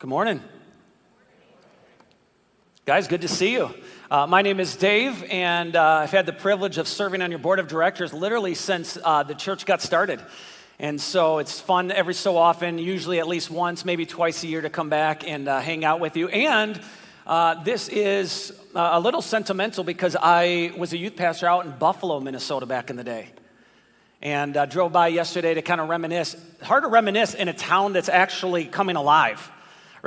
Good morning. Guys, good to see you. Uh, my name is Dave, and uh, I've had the privilege of serving on your board of directors literally since uh, the church got started. And so it's fun every so often, usually at least once, maybe twice a year, to come back and uh, hang out with you. And uh, this is uh, a little sentimental because I was a youth pastor out in Buffalo, Minnesota back in the day. And I drove by yesterday to kind of reminisce. Hard to reminisce in a town that's actually coming alive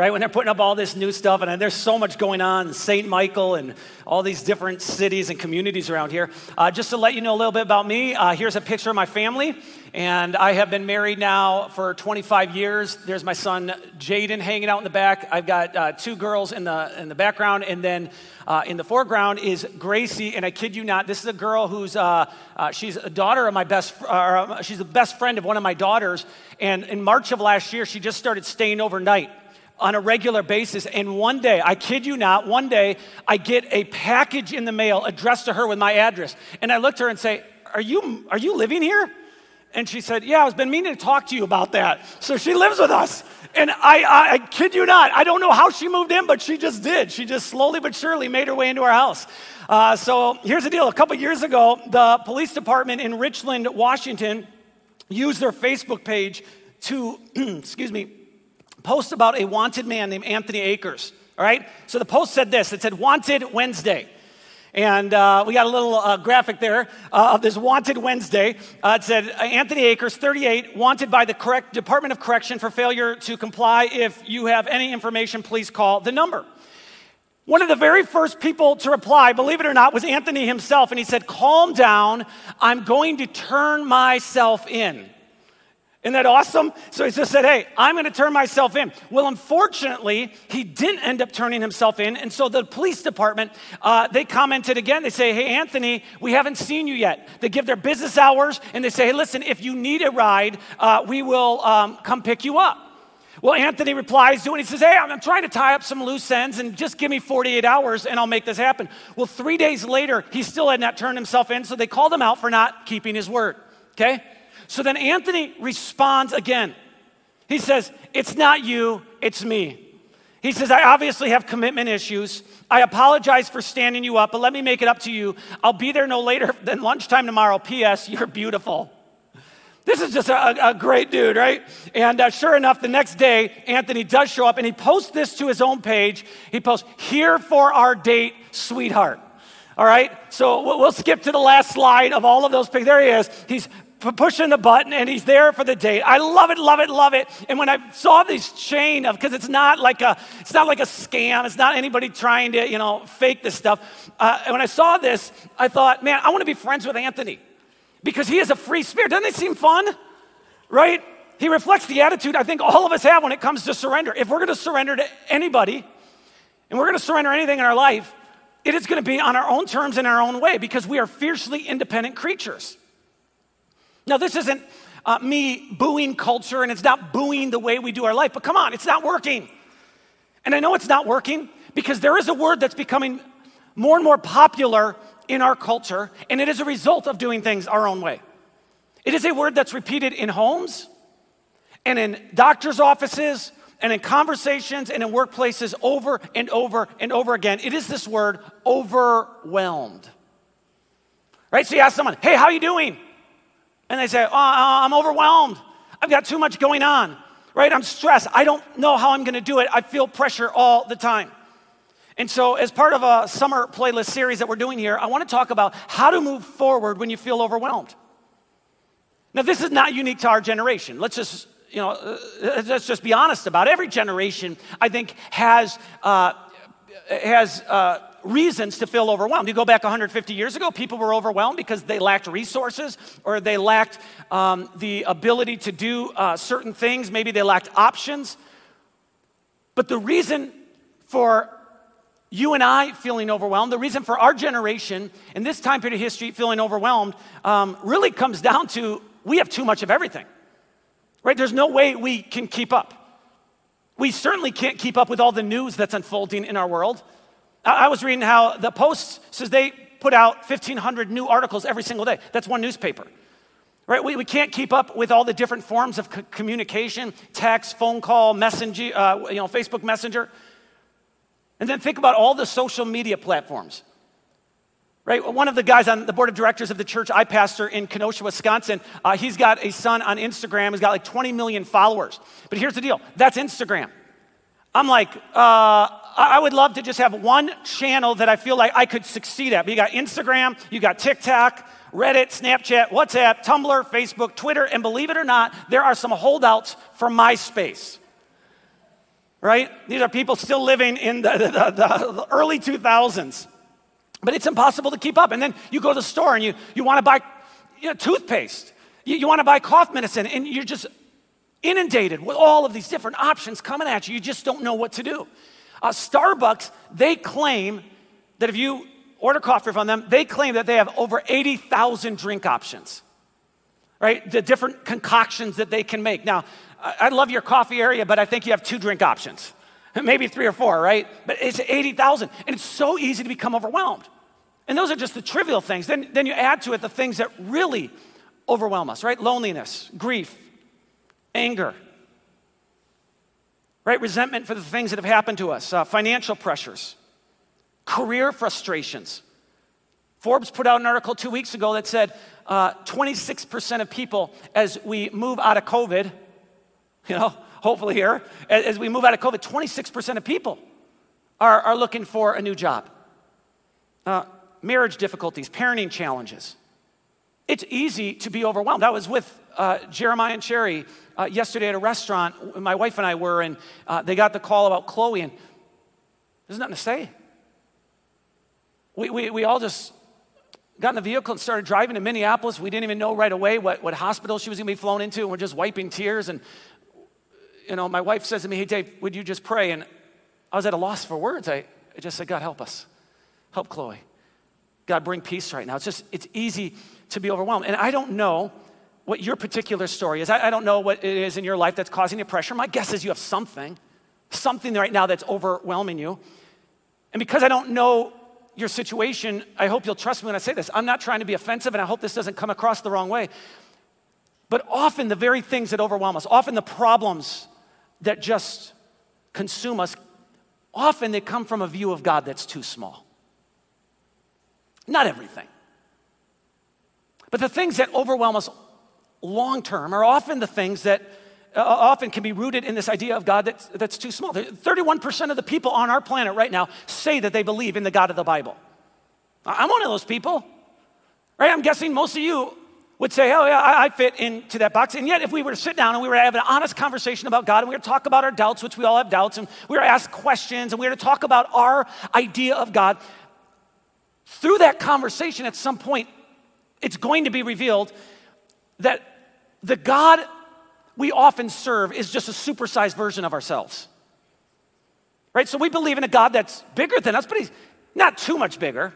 right? When they're putting up all this new stuff, and there's so much going on, St. Michael and all these different cities and communities around here. Uh, just to let you know a little bit about me, uh, here's a picture of my family. And I have been married now for 25 years. There's my son Jaden hanging out in the back. I've got uh, two girls in the, in the background. And then uh, in the foreground is Gracie. And I kid you not, this is a girl who's, uh, uh, she's a daughter of my best, she's the best friend of one of my daughters. And in March of last year, she just started staying overnight on a regular basis. And one day, I kid you not, one day I get a package in the mail addressed to her with my address. And I looked at her and say, Are you, are you living here? And she said, Yeah, I've been meaning to talk to you about that. So she lives with us. And I, I, I, kid you not, I don't know how she moved in, but she just did. She just slowly but surely made her way into our house. Uh, so here's the deal a couple years ago, the police department in Richland, Washington, used their Facebook page to, excuse me, post about a wanted man named Anthony Akers. All right? So the post said this it said, Wanted Wednesday. And uh, we got a little uh, graphic there uh, of this Wanted Wednesday. Uh, it said, Anthony Akers, 38, wanted by the correct Department of Correction for failure to comply. If you have any information, please call the number. One of the very first people to reply, believe it or not, was Anthony himself. And he said, Calm down. I'm going to turn myself in. Isn't that awesome? So he just said, Hey, I'm going to turn myself in. Well, unfortunately, he didn't end up turning himself in. And so the police department, uh, they commented again. They say, Hey, Anthony, we haven't seen you yet. They give their business hours and they say, Hey, listen, if you need a ride, uh, we will um, come pick you up. Well, Anthony replies to it. He says, Hey, I'm trying to tie up some loose ends and just give me 48 hours and I'll make this happen. Well, three days later, he still had not turned himself in. So they called him out for not keeping his word. Okay? So then Anthony responds again. He says, It's not you, it's me. He says, I obviously have commitment issues. I apologize for standing you up, but let me make it up to you. I'll be there no later than lunchtime tomorrow. P.S., you're beautiful. This is just a, a great dude, right? And uh, sure enough, the next day, Anthony does show up and he posts this to his own page. He posts, Here for our date, sweetheart. All right? So we'll skip to the last slide of all of those pictures. There he is. He's pushing the button and he's there for the date. I love it, love it, love it. And when I saw this chain of, because it's not like a, it's not like a scam. It's not anybody trying to, you know, fake this stuff. Uh, when I saw this, I thought, man, I want to be friends with Anthony because he is a free spirit. Doesn't it seem fun? Right? He reflects the attitude I think all of us have when it comes to surrender. If we're going to surrender to anybody and we're going to surrender anything in our life, it is going to be on our own terms in our own way because we are fiercely independent creatures. Now, this isn't uh, me booing culture and it's not booing the way we do our life, but come on, it's not working. And I know it's not working because there is a word that's becoming more and more popular in our culture, and it is a result of doing things our own way. It is a word that's repeated in homes and in doctor's offices and in conversations and in workplaces over and over and over again. It is this word overwhelmed. Right? So you ask someone, hey, how are you doing? And they say, oh, I'm overwhelmed. I've got too much going on, right? I'm stressed. I don't know how I'm going to do it. I feel pressure all the time. And so, as part of a summer playlist series that we're doing here, I want to talk about how to move forward when you feel overwhelmed. Now, this is not unique to our generation. Let's just, you know, uh, let's just be honest about it. Every generation, I think, has uh, has reasons to feel overwhelmed. You go back 150 years ago, people were overwhelmed because they lacked resources or they lacked um, the ability to do uh, certain things. Maybe they lacked options. But the reason for you and I feeling overwhelmed, the reason for our generation in this time period of history feeling overwhelmed, um, really comes down to we have too much of everything, right? There's no way we can keep up. We certainly can't keep up with all the news that's unfolding in our world. I was reading how the Post says they put out 1,500 new articles every single day. That's one newspaper, right? We, we can't keep up with all the different forms of c- communication text, phone call, messenger, uh, you know, Facebook Messenger. And then think about all the social media platforms. Right? One of the guys on the board of directors of the church I pastor in Kenosha, Wisconsin, uh, he's got a son on Instagram. He's got like 20 million followers. But here's the deal that's Instagram. I'm like, uh, I would love to just have one channel that I feel like I could succeed at. But you got Instagram, you got TikTok, Reddit, Snapchat, WhatsApp, Tumblr, Facebook, Twitter, and believe it or not, there are some holdouts for MySpace. Right? These are people still living in the, the, the, the early 2000s. But it's impossible to keep up. And then you go to the store and you, you want to buy you know, toothpaste. You, you want to buy cough medicine, and you're just inundated with all of these different options coming at you. You just don't know what to do. Uh, Starbucks, they claim that if you order coffee from them, they claim that they have over 80,000 drink options, right? The different concoctions that they can make. Now, I love your coffee area, but I think you have two drink options. maybe three or four, right? But it's 80,000. And it's so easy to become overwhelmed. And those are just the trivial things. Then, then you add to it the things that really overwhelm us, right? Loneliness, grief, anger, right? Resentment for the things that have happened to us, uh, financial pressures, career frustrations. Forbes put out an article two weeks ago that said uh, 26% of people, as we move out of COVID, you know, hopefully here, as we move out of COVID, 26% of people are, are looking for a new job. Uh, marriage difficulties, parenting challenges. It's easy to be overwhelmed. I was with uh, Jeremiah and Cherry uh, yesterday at a restaurant. My wife and I were, and uh, they got the call about Chloe, and there's nothing to say. We, we, we all just got in the vehicle and started driving to Minneapolis. We didn't even know right away what, what hospital she was going to be flown into, and we're just wiping tears and you know, my wife says to me, Hey, Dave, would you just pray? And I was at a loss for words. I, I just said, God, help us. Help Chloe. God, bring peace right now. It's just, it's easy to be overwhelmed. And I don't know what your particular story is. I, I don't know what it is in your life that's causing you pressure. My guess is you have something, something right now that's overwhelming you. And because I don't know your situation, I hope you'll trust me when I say this. I'm not trying to be offensive, and I hope this doesn't come across the wrong way. But often, the very things that overwhelm us, often the problems that just consume us, often they come from a view of God that's too small. Not everything. But the things that overwhelm us long term are often the things that uh, often can be rooted in this idea of God that's, that's too small. 31% of the people on our planet right now say that they believe in the God of the Bible. I'm one of those people, right? I'm guessing most of you would say, oh, yeah, I, I fit into that box. And yet, if we were to sit down and we were to have an honest conversation about God and we were to talk about our doubts, which we all have doubts, and we were to ask questions and we were to talk about our idea of God, through that conversation, at some point, it's going to be revealed that the God we often serve is just a supersized version of ourselves. Right? So we believe in a God that's bigger than us, but he's not too much bigger.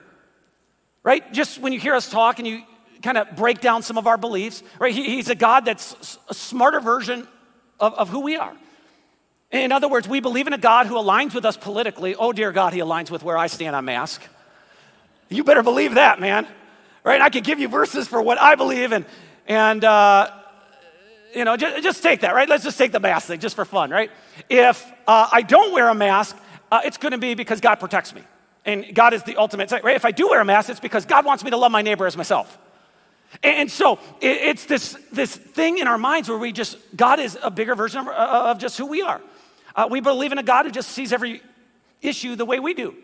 Right? Just when you hear us talk and you kind of break down some of our beliefs, right? He, he's a God that's a smarter version of, of who we are. In other words, we believe in a God who aligns with us politically. Oh, dear God, he aligns with where I stand on mask. You better believe that, man. Right? I could give you verses for what I believe, and, and uh, you know, just, just, take that, right? Let's just take the mask thing just for fun, right? If uh, I don't wear a mask, uh, it's going to be because God protects me. And God is the ultimate, right? If I do wear a mask, it's because God wants me to love my neighbor as myself. And so it's this, this thing in our minds where we just, God is a bigger version of, of just who we are. Uh, we believe in a God who just sees every issue the way we do.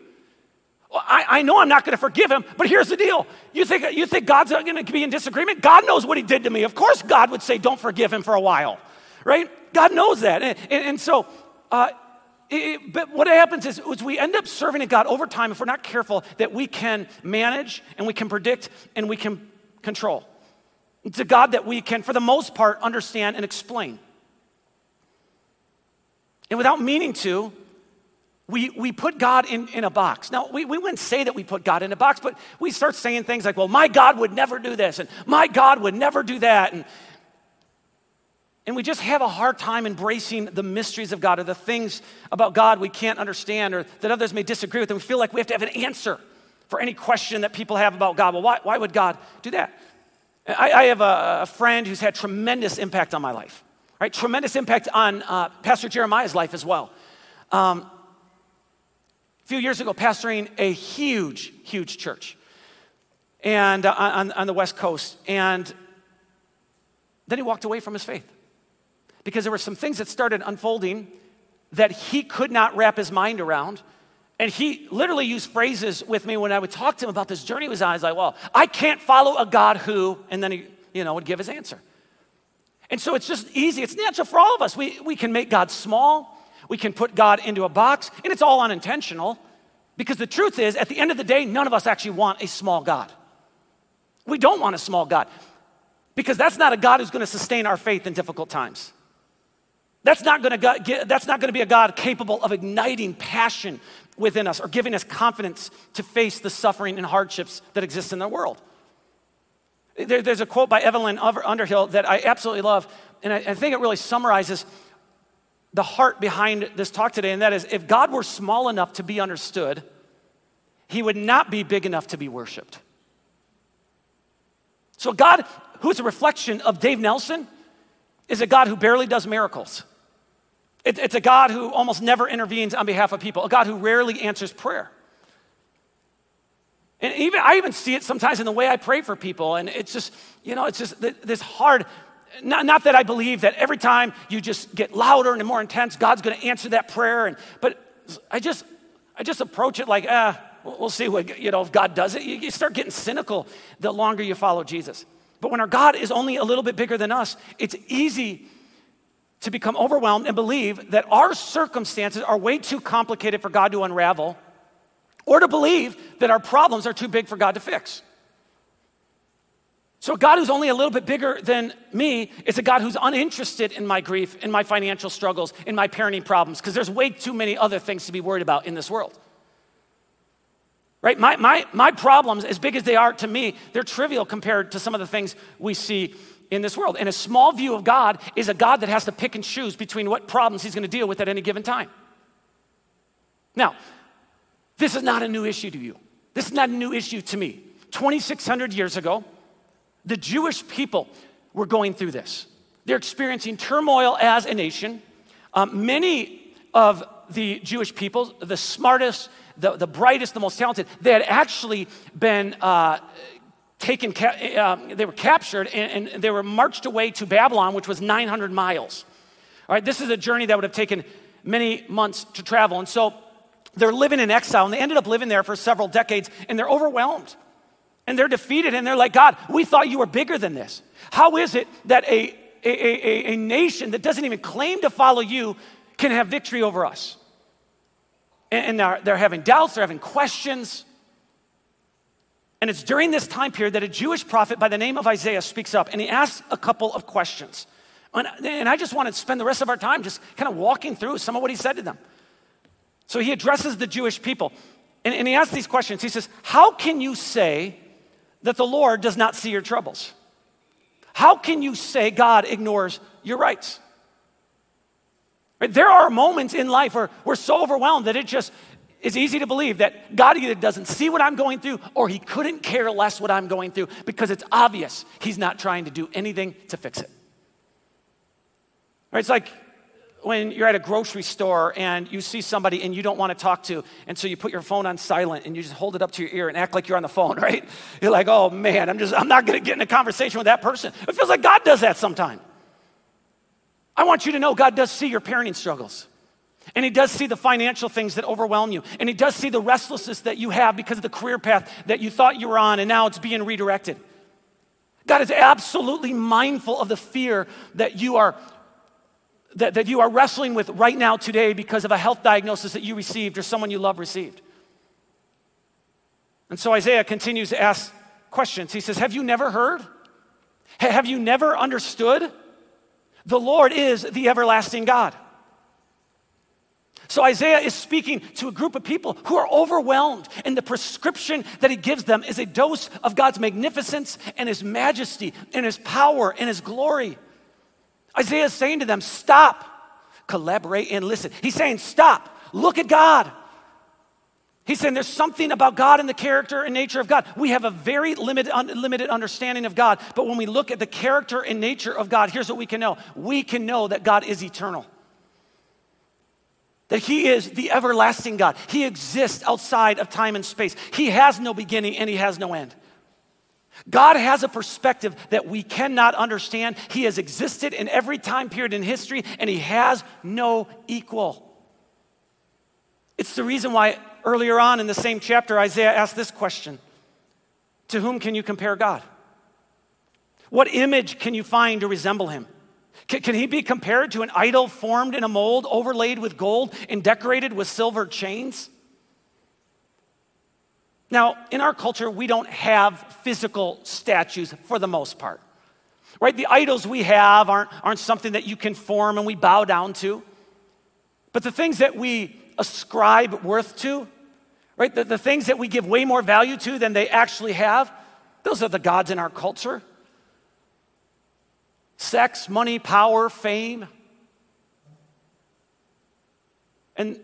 I, I know I'm not going to forgive him, but here's the deal. You think, you think God's going to be in disagreement? God knows what he did to me. Of course, God would say, don't forgive him for a while, right? God knows that. And, and, and so, uh, it, but what happens is, is, we end up serving a God over time if we're not careful that we can manage and we can predict and we can control. It's a God that we can, for the most part, understand and explain. And without meaning to, we, we put God in, in a box. Now, we, we wouldn't say that we put God in a box, but we start saying things like, well, my God would never do this, and my God would never do that. And, and we just have a hard time embracing the mysteries of God or the things about God we can't understand or that others may disagree with. And we feel like we have to have an answer for any question that people have about God. Well, why, why would God do that? I, I have a, a, friend who's had tremendous impact on my life, right? Tremendous impact on uh, Pastor Jeremiah's life as well. Um, a few years ago, pastoring a huge, huge church and uh, on, on the West Coast. And then he walked away from his faith because there were some things that started unfolding that he could not wrap his mind around. And he literally used phrases with me when I would talk to him about this journey he was on. He's like, well, I can't follow a God who, and then he, you know, would give his answer. And so it's just easy. It's natural for all of us. We, we can make God small. We can put God into a box, and it's all unintentional. Because the truth is, at the end of the day, none of us actually want a small God. We don't want a small God because that's not a God who's going to sustain our faith in difficult times. That's not going to that's not going to be a God capable of igniting passion within us or giving us confidence to face the suffering and hardships that exist in the world. There, there's a quote by Evelyn Underhill that I absolutely love, and I, I think it really summarizes the heart behind this talk today, and that is if God were small enough to be understood, he would not be big enough to be worshiped. So, God, who is a reflection of Dave Nelson, is a God who barely does miracles. It, it's a God who almost never intervenes on behalf of people, a God who rarely answers prayer. And even I even see it sometimes in the way I pray for people, and it's just, you know, it's just this hard. Not, not that I believe that every time you just get louder and more intense, God's going to answer that prayer. And but I just, I just approach it like, ah, We'll see what, you know, if God does it. You start getting cynical the longer you follow Jesus. But when our God is only a little bit bigger than us, it's easy to become overwhelmed and believe that our circumstances are way too complicated for God to unravel, or to believe that our problems are too big for God to fix. So, a God who's only a little bit bigger than me is a God who's uninterested in my grief, in my financial struggles, in my parenting problems, because there's way too many other things to be worried about in this world. Right? My, my, my problems, as big as they are to me, they're trivial compared to some of the things we see in this world. And a small view of God is a God that has to pick and choose between what problems he's going to deal with at any given time. Now, this is not a new issue to you. This is not a new issue to me. 2,600 years ago, the Jewish people were going through this. They're experiencing turmoil as a nation. Um, many of the Jewish people, the smartest, the, the brightest, the most talented, they had actually been uh, taken, uh, they were captured and, and, they were marched away to Babylon, which was 900 miles. All right, this is a journey that would have taken many months to travel. And so they're living in exile, and they ended up living there for several decades, and they're overwhelmed. And they're defeated, and they're like, God, we thought you were bigger than this. How is it that a, a, a, a nation that doesn't even claim to follow you can have victory over us? and they're, they're having doubts, they're having questions. And it's during this time period that a Jewish prophet by the name of Isaiah speaks up and he asks a couple of questions. And I just want to spend the rest of our time just kind of walking through some of what he said to them. So he addresses the Jewish people and, and he asks these questions. He says, How can you say that the Lord does not see your troubles? How can you say God ignores your rights? Right? There are moments in life where we're so overwhelmed that it just is easy to believe that God either doesn't see what I'm going through or he couldn't care less what I'm going through because it's obvious he's not trying to do anything to fix it. Right? It's like when you're at a grocery store and you see somebody and you don't want to talk to, and so you put your phone on silent and you just hold it up to your ear and act like you're on the phone, right? You're like, oh man, I'm just, I'm not going to get in a conversation with that person. It feels like God does that sometimes. I want you to know God does see your parenting struggles. And He does see the financial things that overwhelm you. And He does see the restlessness that you have because of the career path that you thought you were on and now it's being redirected. God is absolutely mindful of the fear that you are that, that you are wrestling with right now today because of a health diagnosis that you received or someone you love received. And so Isaiah continues to ask questions. He says, Have you never heard? Have you never understood? The Lord is the everlasting God. So Isaiah is speaking to a group of people who are overwhelmed, and the prescription that he gives them is a dose of God's magnificence and his majesty and his power and his glory. Isaiah is saying to them, Stop, collaborate, and listen. He's saying, Stop, look at God. He's saying there's something about God and the character and nature of God. We have a very limited, un, limited understanding of God, but when we look at the character and nature of God, here's what we can know we can know that God is eternal. That He is the everlasting God. He exists outside of time and space. He has no beginning and He has no end. God has a perspective that we cannot understand. He has existed in every time period in history and He has no equal. It's the reason why earlier on in the same chapter, Isaiah asked this question To whom can you compare God? What image can you find to resemble him? Can, can, he be compared to an idol formed in a mold, overlaid with gold, and decorated with silver chains? Now, in our culture, we don't have physical statues for the most part. Right? The idols we have aren't, aren't something that you can form and we bow down to. But the things that we ascribe worth to, right? The, the things that we give way more value to than they actually have, those are the gods in our culture sex, money, power, fame. And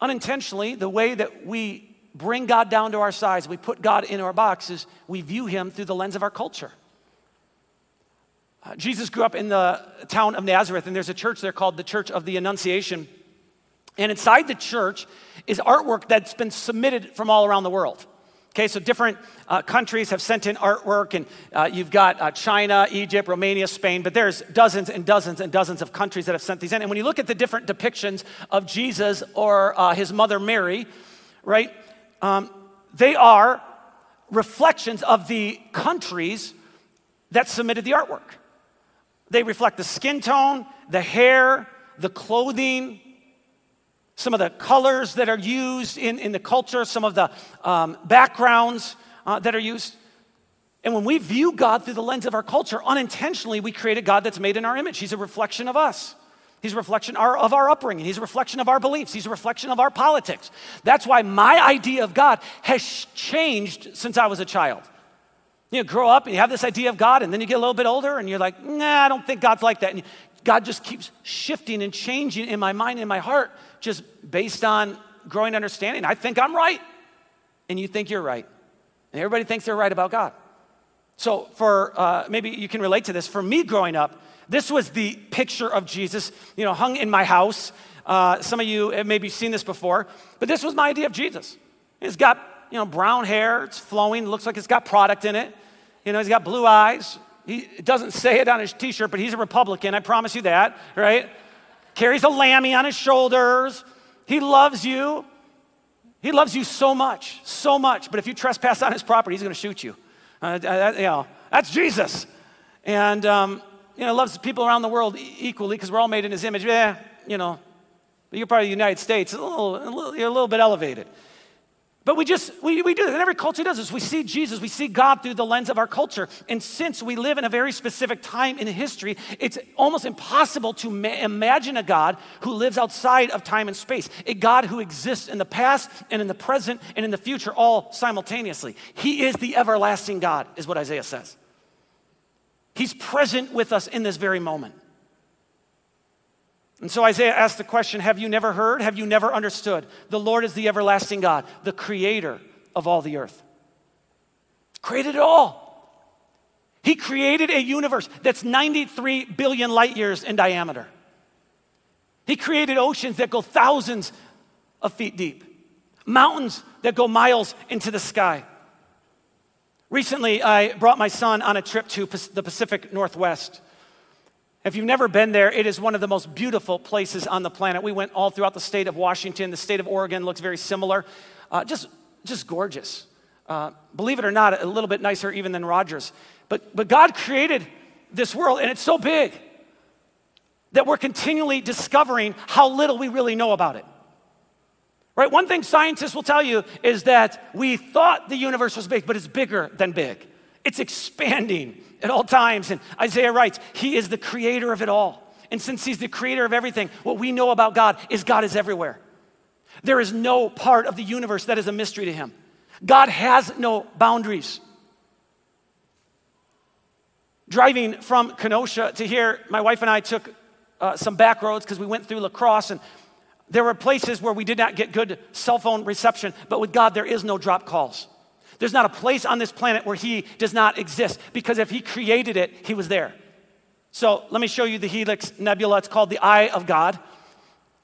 unintentionally, the way that we bring God down to our size, we put God in our boxes, we view him through the lens of our culture. Uh, Jesus grew up in the town of Nazareth, and there's a church there called the Church of the Annunciation. And inside the church is artwork that's been submitted from all around the world. Okay, so different uh, countries have sent in artwork, and uh, you've got uh, China, Egypt, Romania, Spain, but there's dozens and dozens and dozens of countries that have sent these in. And when you look at the different depictions of Jesus or uh, his mother Mary, right, um, they are reflections of the countries that submitted the artwork. They reflect the skin tone, the hair, the clothing, some of the colors that are used in, in the culture, some of the um, backgrounds uh, that are used. And when we view God through the lens of our culture, unintentionally, we create a God that's made in our image. He's a reflection of us. He's a reflection of our upbringing. He's a reflection of our beliefs. He's a reflection of our politics. That's why my idea of God has changed since I was a child. You know, grow up and you have this idea of God, and then you get a little bit older and you're like, nah, I don't think God's like that. And God just keeps shifting and changing in my mind and my heart just based on growing understanding. I think I'm right, and you think you're right. And everybody thinks they're right about God. So, for uh, maybe you can relate to this. For me growing up, this was the picture of Jesus, you know, hung in my house. Uh, some of you have maybe seen this before, but this was my idea of Jesus. He's got, you know, brown hair, it's flowing, looks like it's got product in it. You know, he's got blue eyes. He doesn't say it on his t shirt, but he's a Republican, I promise you that, right? carries a lammy on his shoulders. He loves you. He loves you so much, so much. But if you trespass on his property, he's going to shoot you. Uh, uh, you know, that's Jesus. And, um, you know, loves people around the world equally because we're all made in his image. Yeah, you know, you're part of the United States. A little, a little, you're a little bit elevated. But we just, we, we do this, and every culture does this. We see Jesus, we see God through the lens of our culture. And since we live in a very specific time in history, it's almost impossible to ma- imagine a God who lives outside of time and space, a God who exists in the past and in the present and in the future all simultaneously. He is the everlasting God, is what Isaiah says. He's present with us in this very moment. And so Isaiah asked the question Have you never heard? Have you never understood? The Lord is the everlasting God, the creator of all the earth. Created it all. He created a universe that's 93 billion light years in diameter. He created oceans that go thousands of feet deep, mountains that go miles into the sky. Recently, I brought my son on a trip to the Pacific Northwest. If you've never been there, it is one of the most beautiful places on the planet. We went all throughout the state of Washington. The state of Oregon looks very similar. Uh, just, just gorgeous. Uh, believe it or not, a little bit nicer even than Rogers. But, but God created this world, and it's so big that we're continually discovering how little we really know about it. Right? One thing scientists will tell you is that we thought the universe was big, but it's bigger than big. It's expanding at all times. And Isaiah writes, He is the creator of it all. And since He's the creator of everything, what we know about God is God is everywhere. There is no part of the universe that is a mystery to Him. God has no boundaries. Driving from Kenosha to here, my wife and I took uh, some back roads because we went through La Crosse and There were places where we did not get good cell phone reception, but with God, there is no drop calls. There's not a place on this planet where He does not exist because if He created it, He was there. So let me show you the Helix Nebula. It's called the Eye of God.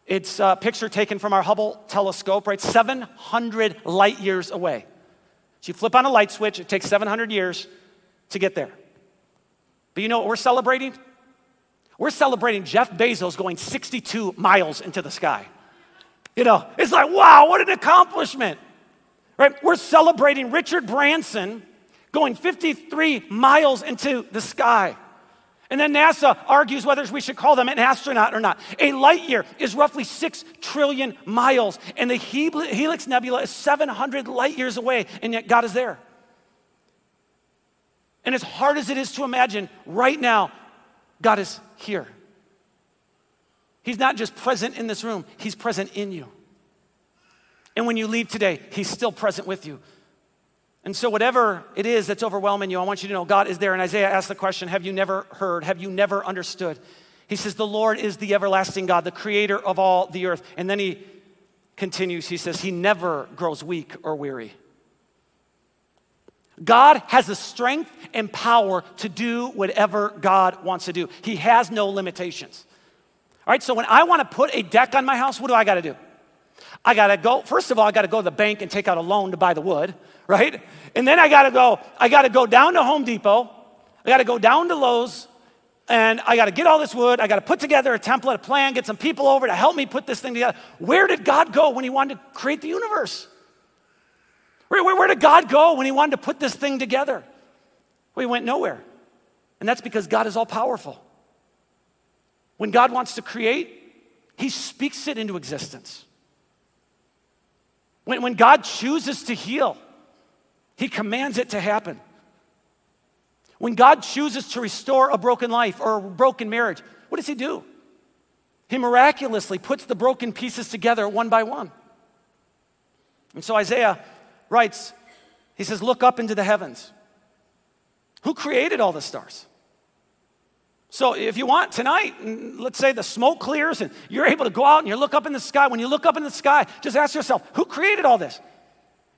It's a picture taken from our Hubble telescope, right? 700 light years away. So you flip on a light switch, it takes 700 years to get there. But you know what we're celebrating? We're celebrating Jeff Bezos going 62 miles into the sky. You know, it's like, wow, what an accomplishment. Right? We're celebrating Richard Branson going 53 miles into the sky. And then NASA argues whether we should call them an astronaut or not. A light year is roughly 6 trillion miles, and the Helix Nebula is 700 light years away, and yet God is there. And as hard as it is to imagine, right now, God is here. He's not just present in this room, He's present in you. And when you leave today, He's still present with you. And so, whatever it is that's overwhelming you, I want you to know God is there. And Isaiah asked the question Have you never heard? Have you never understood? He says, The Lord is the everlasting God, the creator of all the earth. And then he continues, He says, He never grows weak or weary. God has the strength and power to do whatever God wants to do. He has no limitations. All right, so when I want to put a deck on my house, what do I got to do? I got to go, first of all, I got to go to the bank and take out a loan to buy the wood right? And then I gotta go, I gotta go down to Home Depot, I gotta go down to Lowe's, and I gotta get all this wood, I gotta put together a template, a plan, get some people over to help me put this thing together. Where did God go when He wanted to create the universe? Where, where, where did God go when He wanted to put this thing together? Well, He went nowhere. And that's because God is all powerful. When God wants to create, He speaks it into existence. When, when God chooses to heal, he commands it to happen. When God chooses to restore a broken life or a broken marriage, what does He do? He miraculously puts the broken pieces together one by one. And so Isaiah writes, he says, Look up into the heavens. Who created all the stars? So if you want tonight, let's say the smoke clears and you're able to go out and you look up in the sky. When you look up in the sky, just ask yourself, who created all this?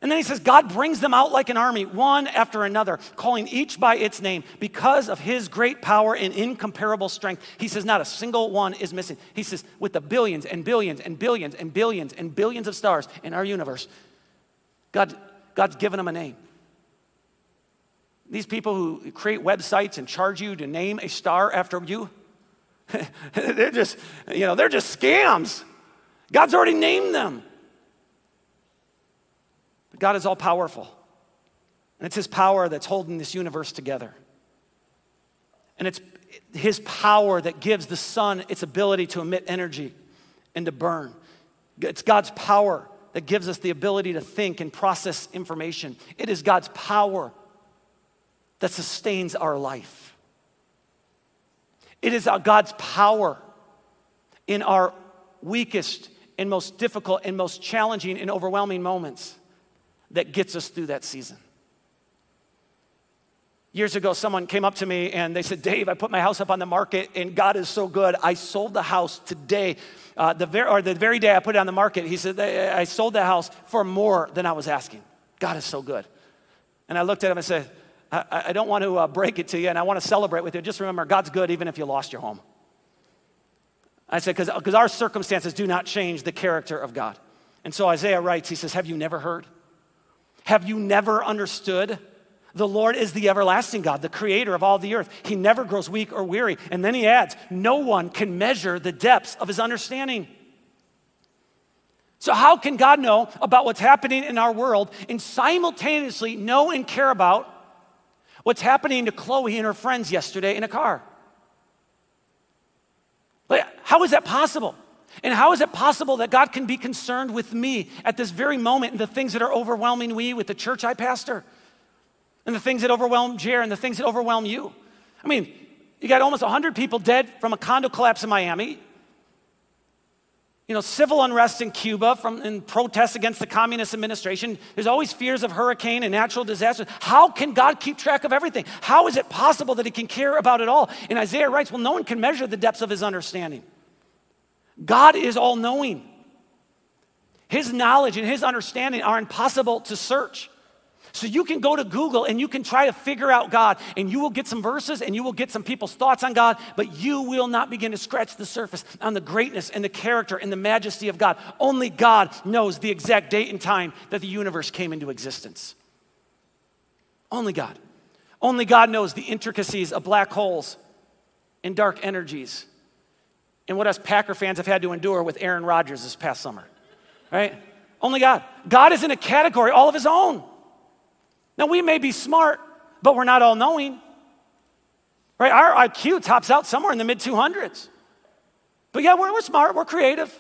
And then he says, God brings them out like an army, one after another, calling each by its name because of his great power and incomparable strength. He says, not a single one is missing. He says, with the billions and billions and billions and billions and billions of stars in our universe, God, God's given them a name. These people who create websites and charge you to name a star after you, they're just, you know, they're just scams. God's already named them. But God is all powerful. And it's His power that's holding this universe together. And it's His power that gives the sun its ability to emit energy and to burn. It's God's power that gives us the ability to think and process information. It is God's power that sustains our life. It is God's power in our weakest and most difficult and most challenging and overwhelming moments that gets us through that season. Years ago, someone came up to me and they said, Dave, I put my house up on the market and God is so good. I sold the house today, uh, the ver- or the very day I put it on the market. He said, I sold the house for more than I was asking. God is so good. And I looked at him and said, I, I don't want to uh, break it to you and I want to celebrate with you. Just remember, God's good even if you lost your home. I said, because our circumstances do not change the character of God. And so Isaiah writes, he says, Have you never heard? Have you never understood? The Lord is the everlasting God, the creator of all the earth. He never grows weak or weary. And then he adds, No one can measure the depths of his understanding. So, how can God know about what's happening in our world and simultaneously know and care about what's happening to Chloe and her friends yesterday in a car? Like, how is that possible? And how is it possible that God can be concerned with me at this very moment and the things that are overwhelming me with the church I pastor? And the things that overwhelm Jer and the things that overwhelm you? I mean, you got almost 100 people dead from a condo collapse in Miami. You know, civil unrest in Cuba from in protests against the communist administration. There's always fears of hurricane and natural disasters. How can God keep track of everything? How is it possible that He can care about it all? And Isaiah writes, well, no one can measure the depths of His understanding. God is all knowing. His knowledge and his understanding are impossible to search. So you can go to Google and you can try to figure out God, and you will get some verses and you will get some people's thoughts on God, but you will not begin to scratch the surface on the greatness and the character and the majesty of God. Only God knows the exact date and time that the universe came into existence. Only God. Only God knows the intricacies of black holes and dark energies and what us Packer fans have had to endure with Aaron Rodgers this past summer, right? Only God. God is in a category all of his own. Now, we may be smart, but we're not all knowing. Right? Our IQ tops out somewhere in the mid 200s. But yeah, we're, we're smart, we're creative,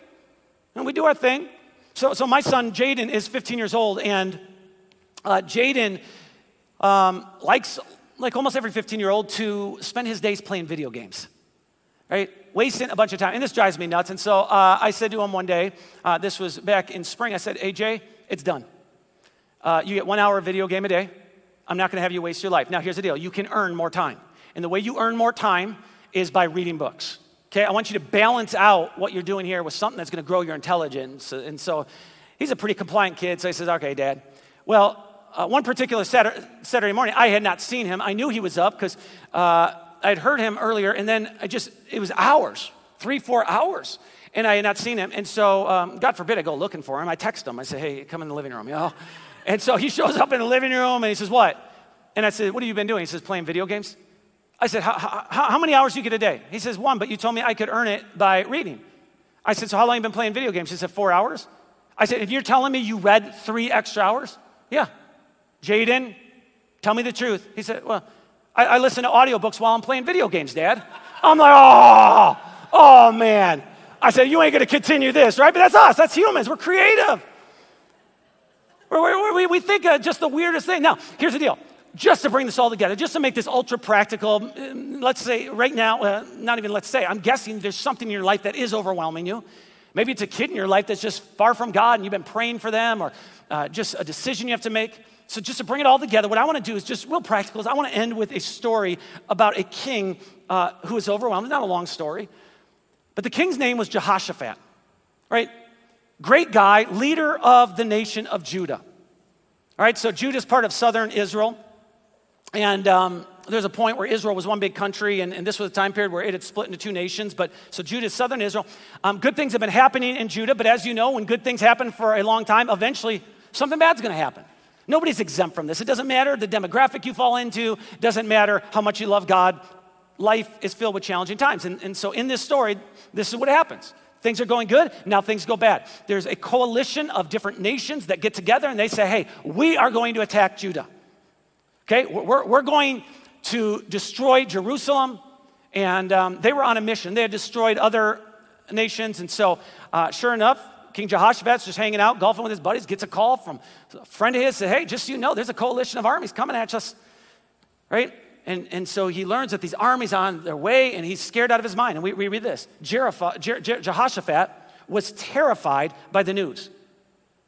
and we do our thing. So, so my son Jaden is 15 years old, and uh, Jaden um, likes, like almost every 15 year old, to spend his days playing video games, right? Wasting a bunch of time. And this drives me nuts. And so uh, I said to him one day, uh, this was back in spring, I said, AJ, it's done. Uh, you get one hour of video game a day. I'm not going to have you waste your life. Now, here's the deal you can earn more time. And the way you earn more time is by reading books. Okay, I want you to balance out what you're doing here with something that's going to grow your intelligence. And so he's a pretty compliant kid. So he says, Okay, dad. Well, uh, one particular Saturday, morning, I had not seen him. I knew he was up because uh, I'd heard him earlier, and then I just, it was hours, three, four hours, and I had not seen him. And so, um, God forbid I go looking for him. I text him. I say, Hey, come in the living room, you know? And so he shows up in the living room and he says, What? And I said, What have you been doing? He says, Playing video games. I said, How, many hours do you get a day? He says, One, but you told me I could earn it by reading. I said, So how long have you been playing video games? He said, Four hours. I said, And you're telling me you read three extra hours? Yeah. Jaden, tell me the truth. He said, Well, I, I listen to audiobooks while I'm playing video games, Dad. I'm like, Oh, oh man. I said, You ain't gonna continue this, right? But that's us, that's humans, we're creative. We, we think uh, just the weirdest thing. Now, here's the deal. Just to bring this all together, just to make this ultra practical, mm, let's say right now, uh, not even let's say, I'm guessing there's something in your life that is overwhelming you. Maybe it's a kid in your life that's just far from God and you've been praying for them, or uh, just a decision you have to make. So, just to bring it all together, what I want to do is just real practical. Is I want to end with a story about a king uh, who was overwhelmed. Not a long story, but the king's name was Jehoshaphat, right? Great guy, leader of the nation of Judah. All right, so Judah is part of southern Israel. And um, there's a point where Israel was one big country, and, and, this was a time period where it had split into two nations. But so Judah is southern Israel. Um, good things have been happening in Judah, but as you know, when good things happen for a long time, eventually something bad's going to happen. Nobody's exempt from this. It doesn't matter the demographic you fall into, doesn't matter how much you love God. Life is filled with challenging times. And, and so in this story, this is what happens. Things are going good, now things go bad. There's a coalition of different nations that get together and they say, hey, we are going to attack Judah. Okay, we're, we're going to destroy Jerusalem. And um, they were on a mission. They had destroyed other nations. And so, uh, sure enough, King Jehoshaphat's just hanging out, golfing with his buddies, gets a call from a friend of his, said, hey, just so you know, there's a coalition of armies coming at us, right? And, and so he learns that these armies on their way, and he's scared out of his mind. And we, we read this Jehoshaphat was terrified by the news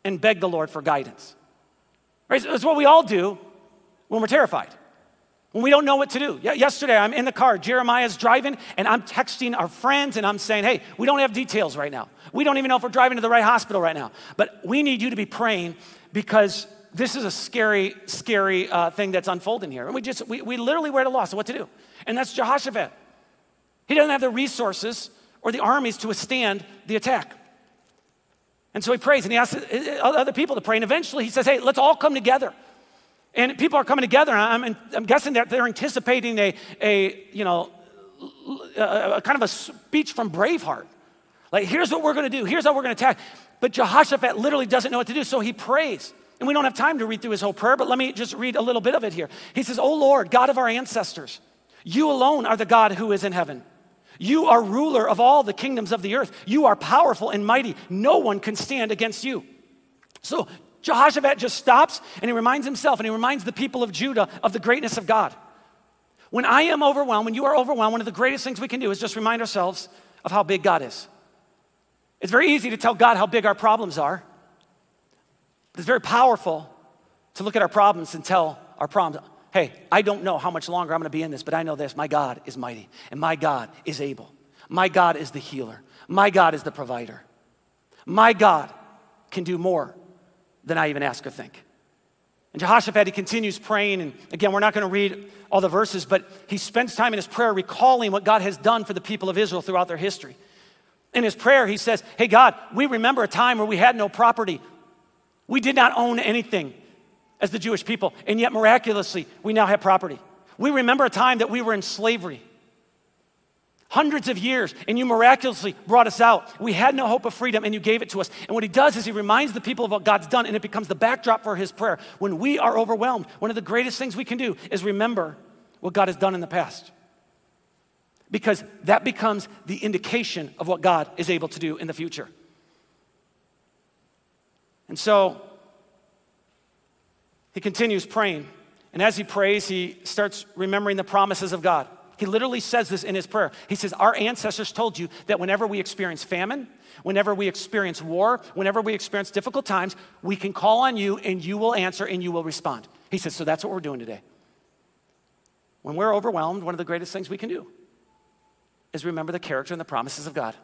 and begged the Lord for guidance. Right? That's what we all do when we're terrified, when we don't know what to do. Yesterday, I'm in the car, Jeremiah's driving, and I'm texting our friends, and I'm saying, hey, we don't have details right now. We don't even know if we're driving to the right hospital right now. But we need you to be praying because this is a scary, scary uh, thing that's unfolding here. And we just, we, we literally were at a loss of what to do. And that's Jehoshaphat. He doesn't have the resources or the armies to withstand the attack. And so he prays and he asks uh, uh, other people to pray. And eventually he says, hey, let's all come together. And people are coming together. I'm, I'm guessing that they're anticipating a, a you know, a, uh, a kind of a speech from Braveheart. Like, here's what we're going to do. Here's how we're going to attack. But Jehoshaphat literally doesn't know what to do. So he prays. And we don't have time to read through his whole prayer, but let me just read a little bit of it here. He says, Oh Lord, God of our ancestors, you alone are the God who is in heaven. You are ruler of all the kingdoms of the earth. You are powerful and mighty. No one can stand against you. So Jehoshaphat just stops and he reminds himself and he reminds the people of Judah of the greatness of God. When I am overwhelmed, when you are overwhelmed, one of the greatest things we can do is just remind ourselves of how big God is. It's very easy to tell God how big our problems are. But it's very powerful to look at our problems and tell our problems, hey, I don't know how much longer I'm gonna be in this, but I know this my God is mighty, and my God is able. My God is the healer. My God is the provider. My God can do more than I even ask or think. And Jehoshaphat, he continues praying. And again, we're not going to read all the verses, but he spends time in his prayer recalling what God has done for the people of Israel throughout their history. In his prayer, he says, Hey, God, we remember a time where we had no property. We did not own anything as the Jewish people, and yet miraculously, we now have property. We remember a time that we were in slavery hundreds of years, and you miraculously brought us out. We had no hope of freedom, and you gave it to us. And what he does is he reminds the people of what God's done, and it becomes the backdrop for his prayer. When we are overwhelmed, one of the greatest things we can do is remember what God has done in the past. Because that becomes the indication of what God is able to do in the future. And so he continues praying. And as he prays, he starts remembering the promises of God. He literally says this in his prayer. He says, Our ancestors told you that whenever we experience famine, whenever we experience war, whenever we experience difficult times, we can call on you and you will answer and you will respond. He says, So that's what we're doing today. When we're overwhelmed, one of the greatest things we can do is remember the character and the promises of God.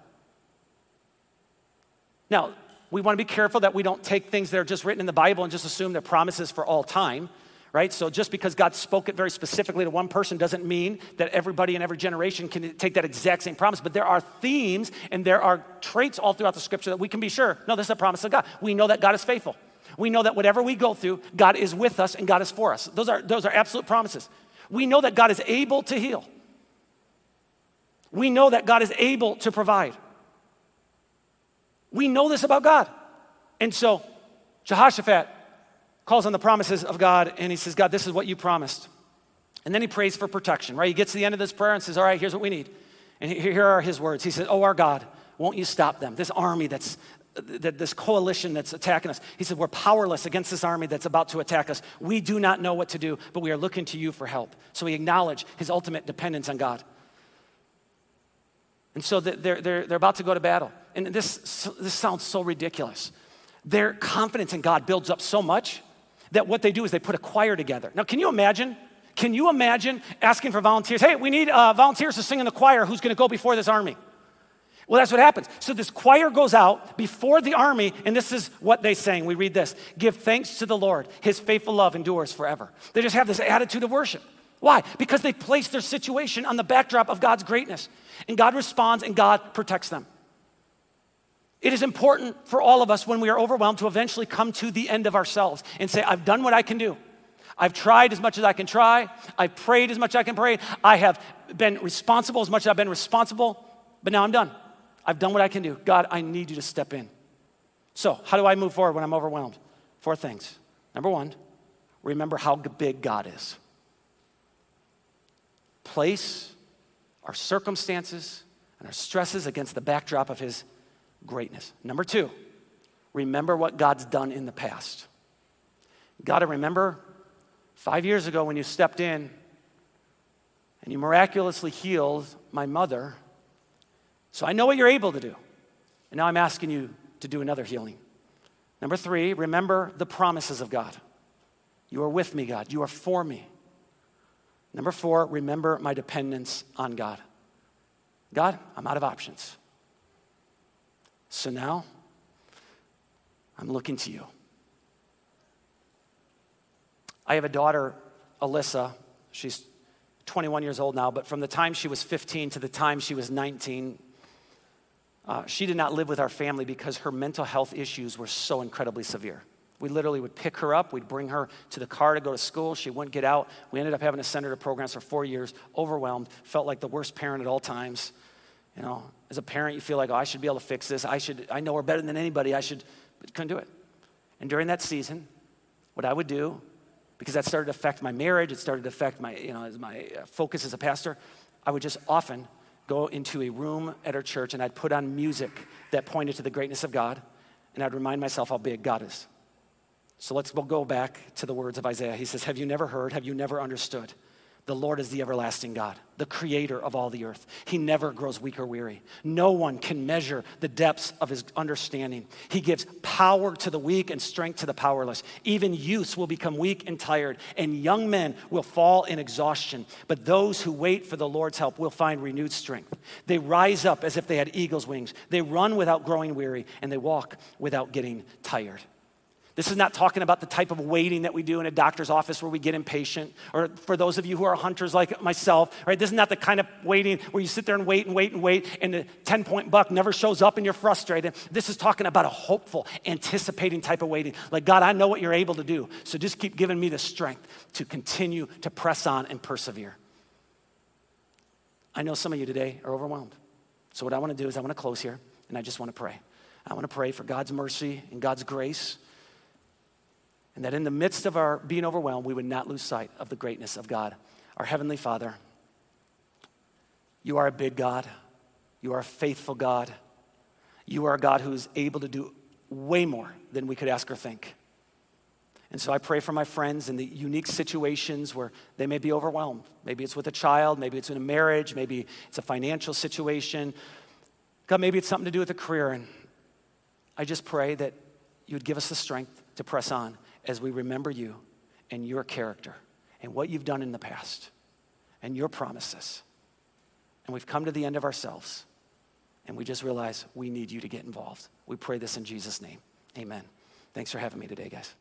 Now, we want to be careful that we don't take things that are just written in the Bible and just assume they're promises for all time right? So just because God spoke it very specifically to one person doesn't mean that everybody in every generation can take that exact same promise. But there are themes and there are traits all throughout the scripture that we can be sure no, this is a promise of God. We know that God is faithful. We know that whatever we go through, God is with us and God is for us. Those are, those are absolute promises. We know that God is able to heal. We know that God is able to provide. We know this about God. And so, Jehoshaphat calls on the promises of God and he says, God, this is what you promised. And then he prays for protection, right? He gets to the end of this prayer and says, All right, here's what we need. And here are his words. He says, Oh, our God, won't you stop them? This army that's, this coalition that's attacking us. He said, We're powerless against this army that's about to attack us. We do not know what to do, but we are looking to you for help. So we acknowledge his ultimate dependence on God. And so they're, they're, they're about to go to battle. And this, this sounds so ridiculous. Their confidence in God builds up so much that what they do is they put a choir together. Now, can you imagine? Can you imagine asking for volunteers? Hey, we need uh, volunteers to sing in the choir. Who's going to go before this army? Well, that's what happens. So this choir goes out before the army, and this is what they sang. We read this Give thanks to the Lord, his faithful love endures forever. They just have this attitude of worship. Why? Because they place their situation on the backdrop of God's greatness, and God responds and God protects them. It is important for all of us when we are overwhelmed to eventually come to the end of ourselves and say, I've done what I can do. I've tried as much as I can try. I've prayed as much as I can pray. I have been responsible as much as I've been responsible, but now I'm done. I've done what I can do. God, I need you to step in. So, how do I move forward when I'm overwhelmed? Four things. Number one, remember how big God is. Place our circumstances and our stresses against the backdrop of His greatness. Number two, remember what God's done in the past. Got to remember five years ago when you stepped in and you miraculously healed my mother. So I know what you're able to do. And now I'm asking you to do another healing. Number three, remember the promises of God. You are with me, God. You are for me. Number four, remember my dependence on God. God, I'm out of options. So now, I'm looking to you. I have a daughter, Alyssa. She's 21 years old now, but from the time she was 15 to the time she was 19, uh, she did not live with our family because her mental health issues were so incredibly severe. We literally would pick her up, we'd bring her to the car to go to school. She wouldn't get out. We ended up having to send her to programs for four years, overwhelmed, felt like the worst parent at all times. You know, as a parent, you feel like, oh, I should be able to fix this. I should, I know her better than anybody. I should, but couldn't do it. And during that season, what I would do, because that started to affect my marriage, it started to affect my, you know, my uh, focus as a pastor, I would just often go into a room at our church and I'd put on music that pointed to the greatness of God, and I'd remind myself how big God is. So let's go back to the words of Isaiah. He says, Have you never heard? Have you never understood? The Lord is the everlasting God, the creator of all the earth. He never grows weak or weary. No one can measure the depths of his understanding. He gives power to the weak and strength to the powerless. Even youths will become weak and tired, and young men will fall in exhaustion. But those who wait for the Lord's help will find renewed strength. They rise up as if they had eagle's wings. They run without growing weary, and they walk without getting tired. This is not talking about the type of waiting that we do in a doctor's office where we get impatient, or for those of you who are hunters like myself, right? This is not the kind of waiting where you sit there and wait and wait and wait, and the 10 point buck never shows up and you're frustrated. This is talking about a hopeful, anticipating type of waiting. Like, God, I know what you're able to do, so just keep giving me the strength to continue to press on and persevere. I know some of you today are overwhelmed. So, what I want to do is I want to close here, and I just want to pray. I want to pray for God's mercy and God's grace and that in the midst of our being overwhelmed, we would not lose sight of the greatness of God. Our Heavenly Father, you are a big God. You are a faithful God. You are a God who is able to do way more than we could ask or think. And so I pray for my friends in the unique situations where they may be overwhelmed. Maybe it's with a child, maybe it's in a marriage, maybe it's a financial situation. God, maybe it's something to do with a career. And I just pray that you would give us the strength to press on as we remember you and your character and what you've done in the past and your promises. And we've come to the end of ourselves and we just realize we need you to get involved. We pray this in Jesus' name. Amen. Thanks for having me today, guys.